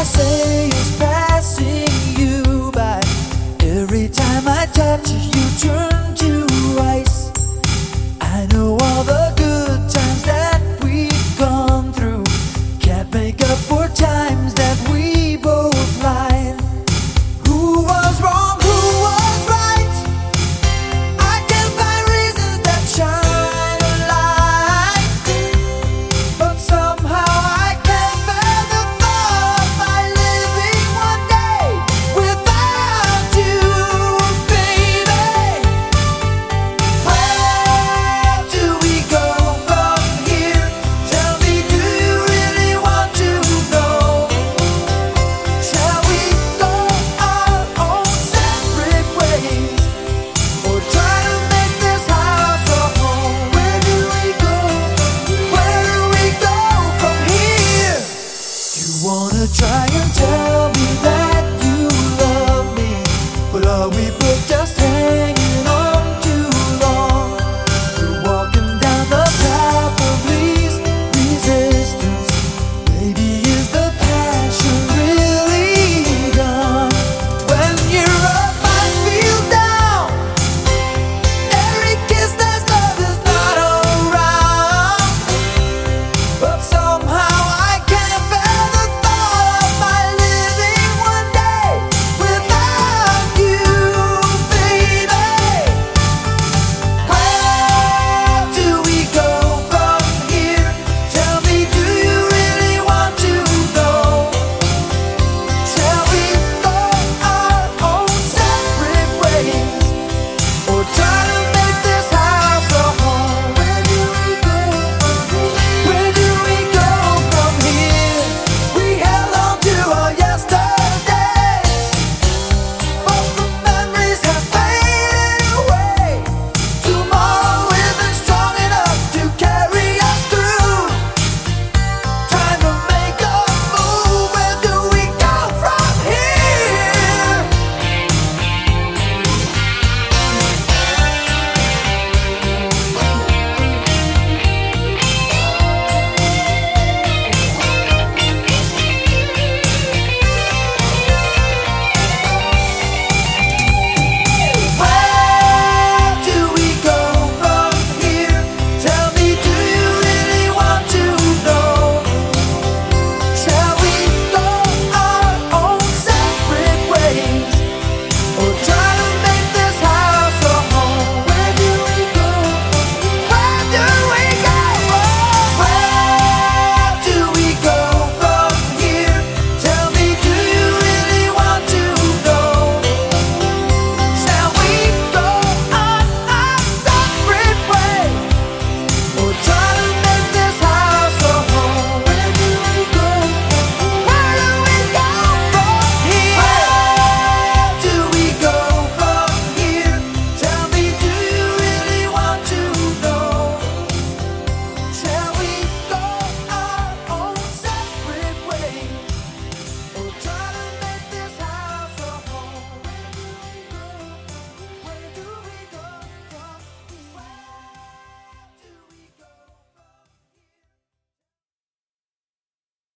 I say it's passing you by. Every time I touch you, you, turn.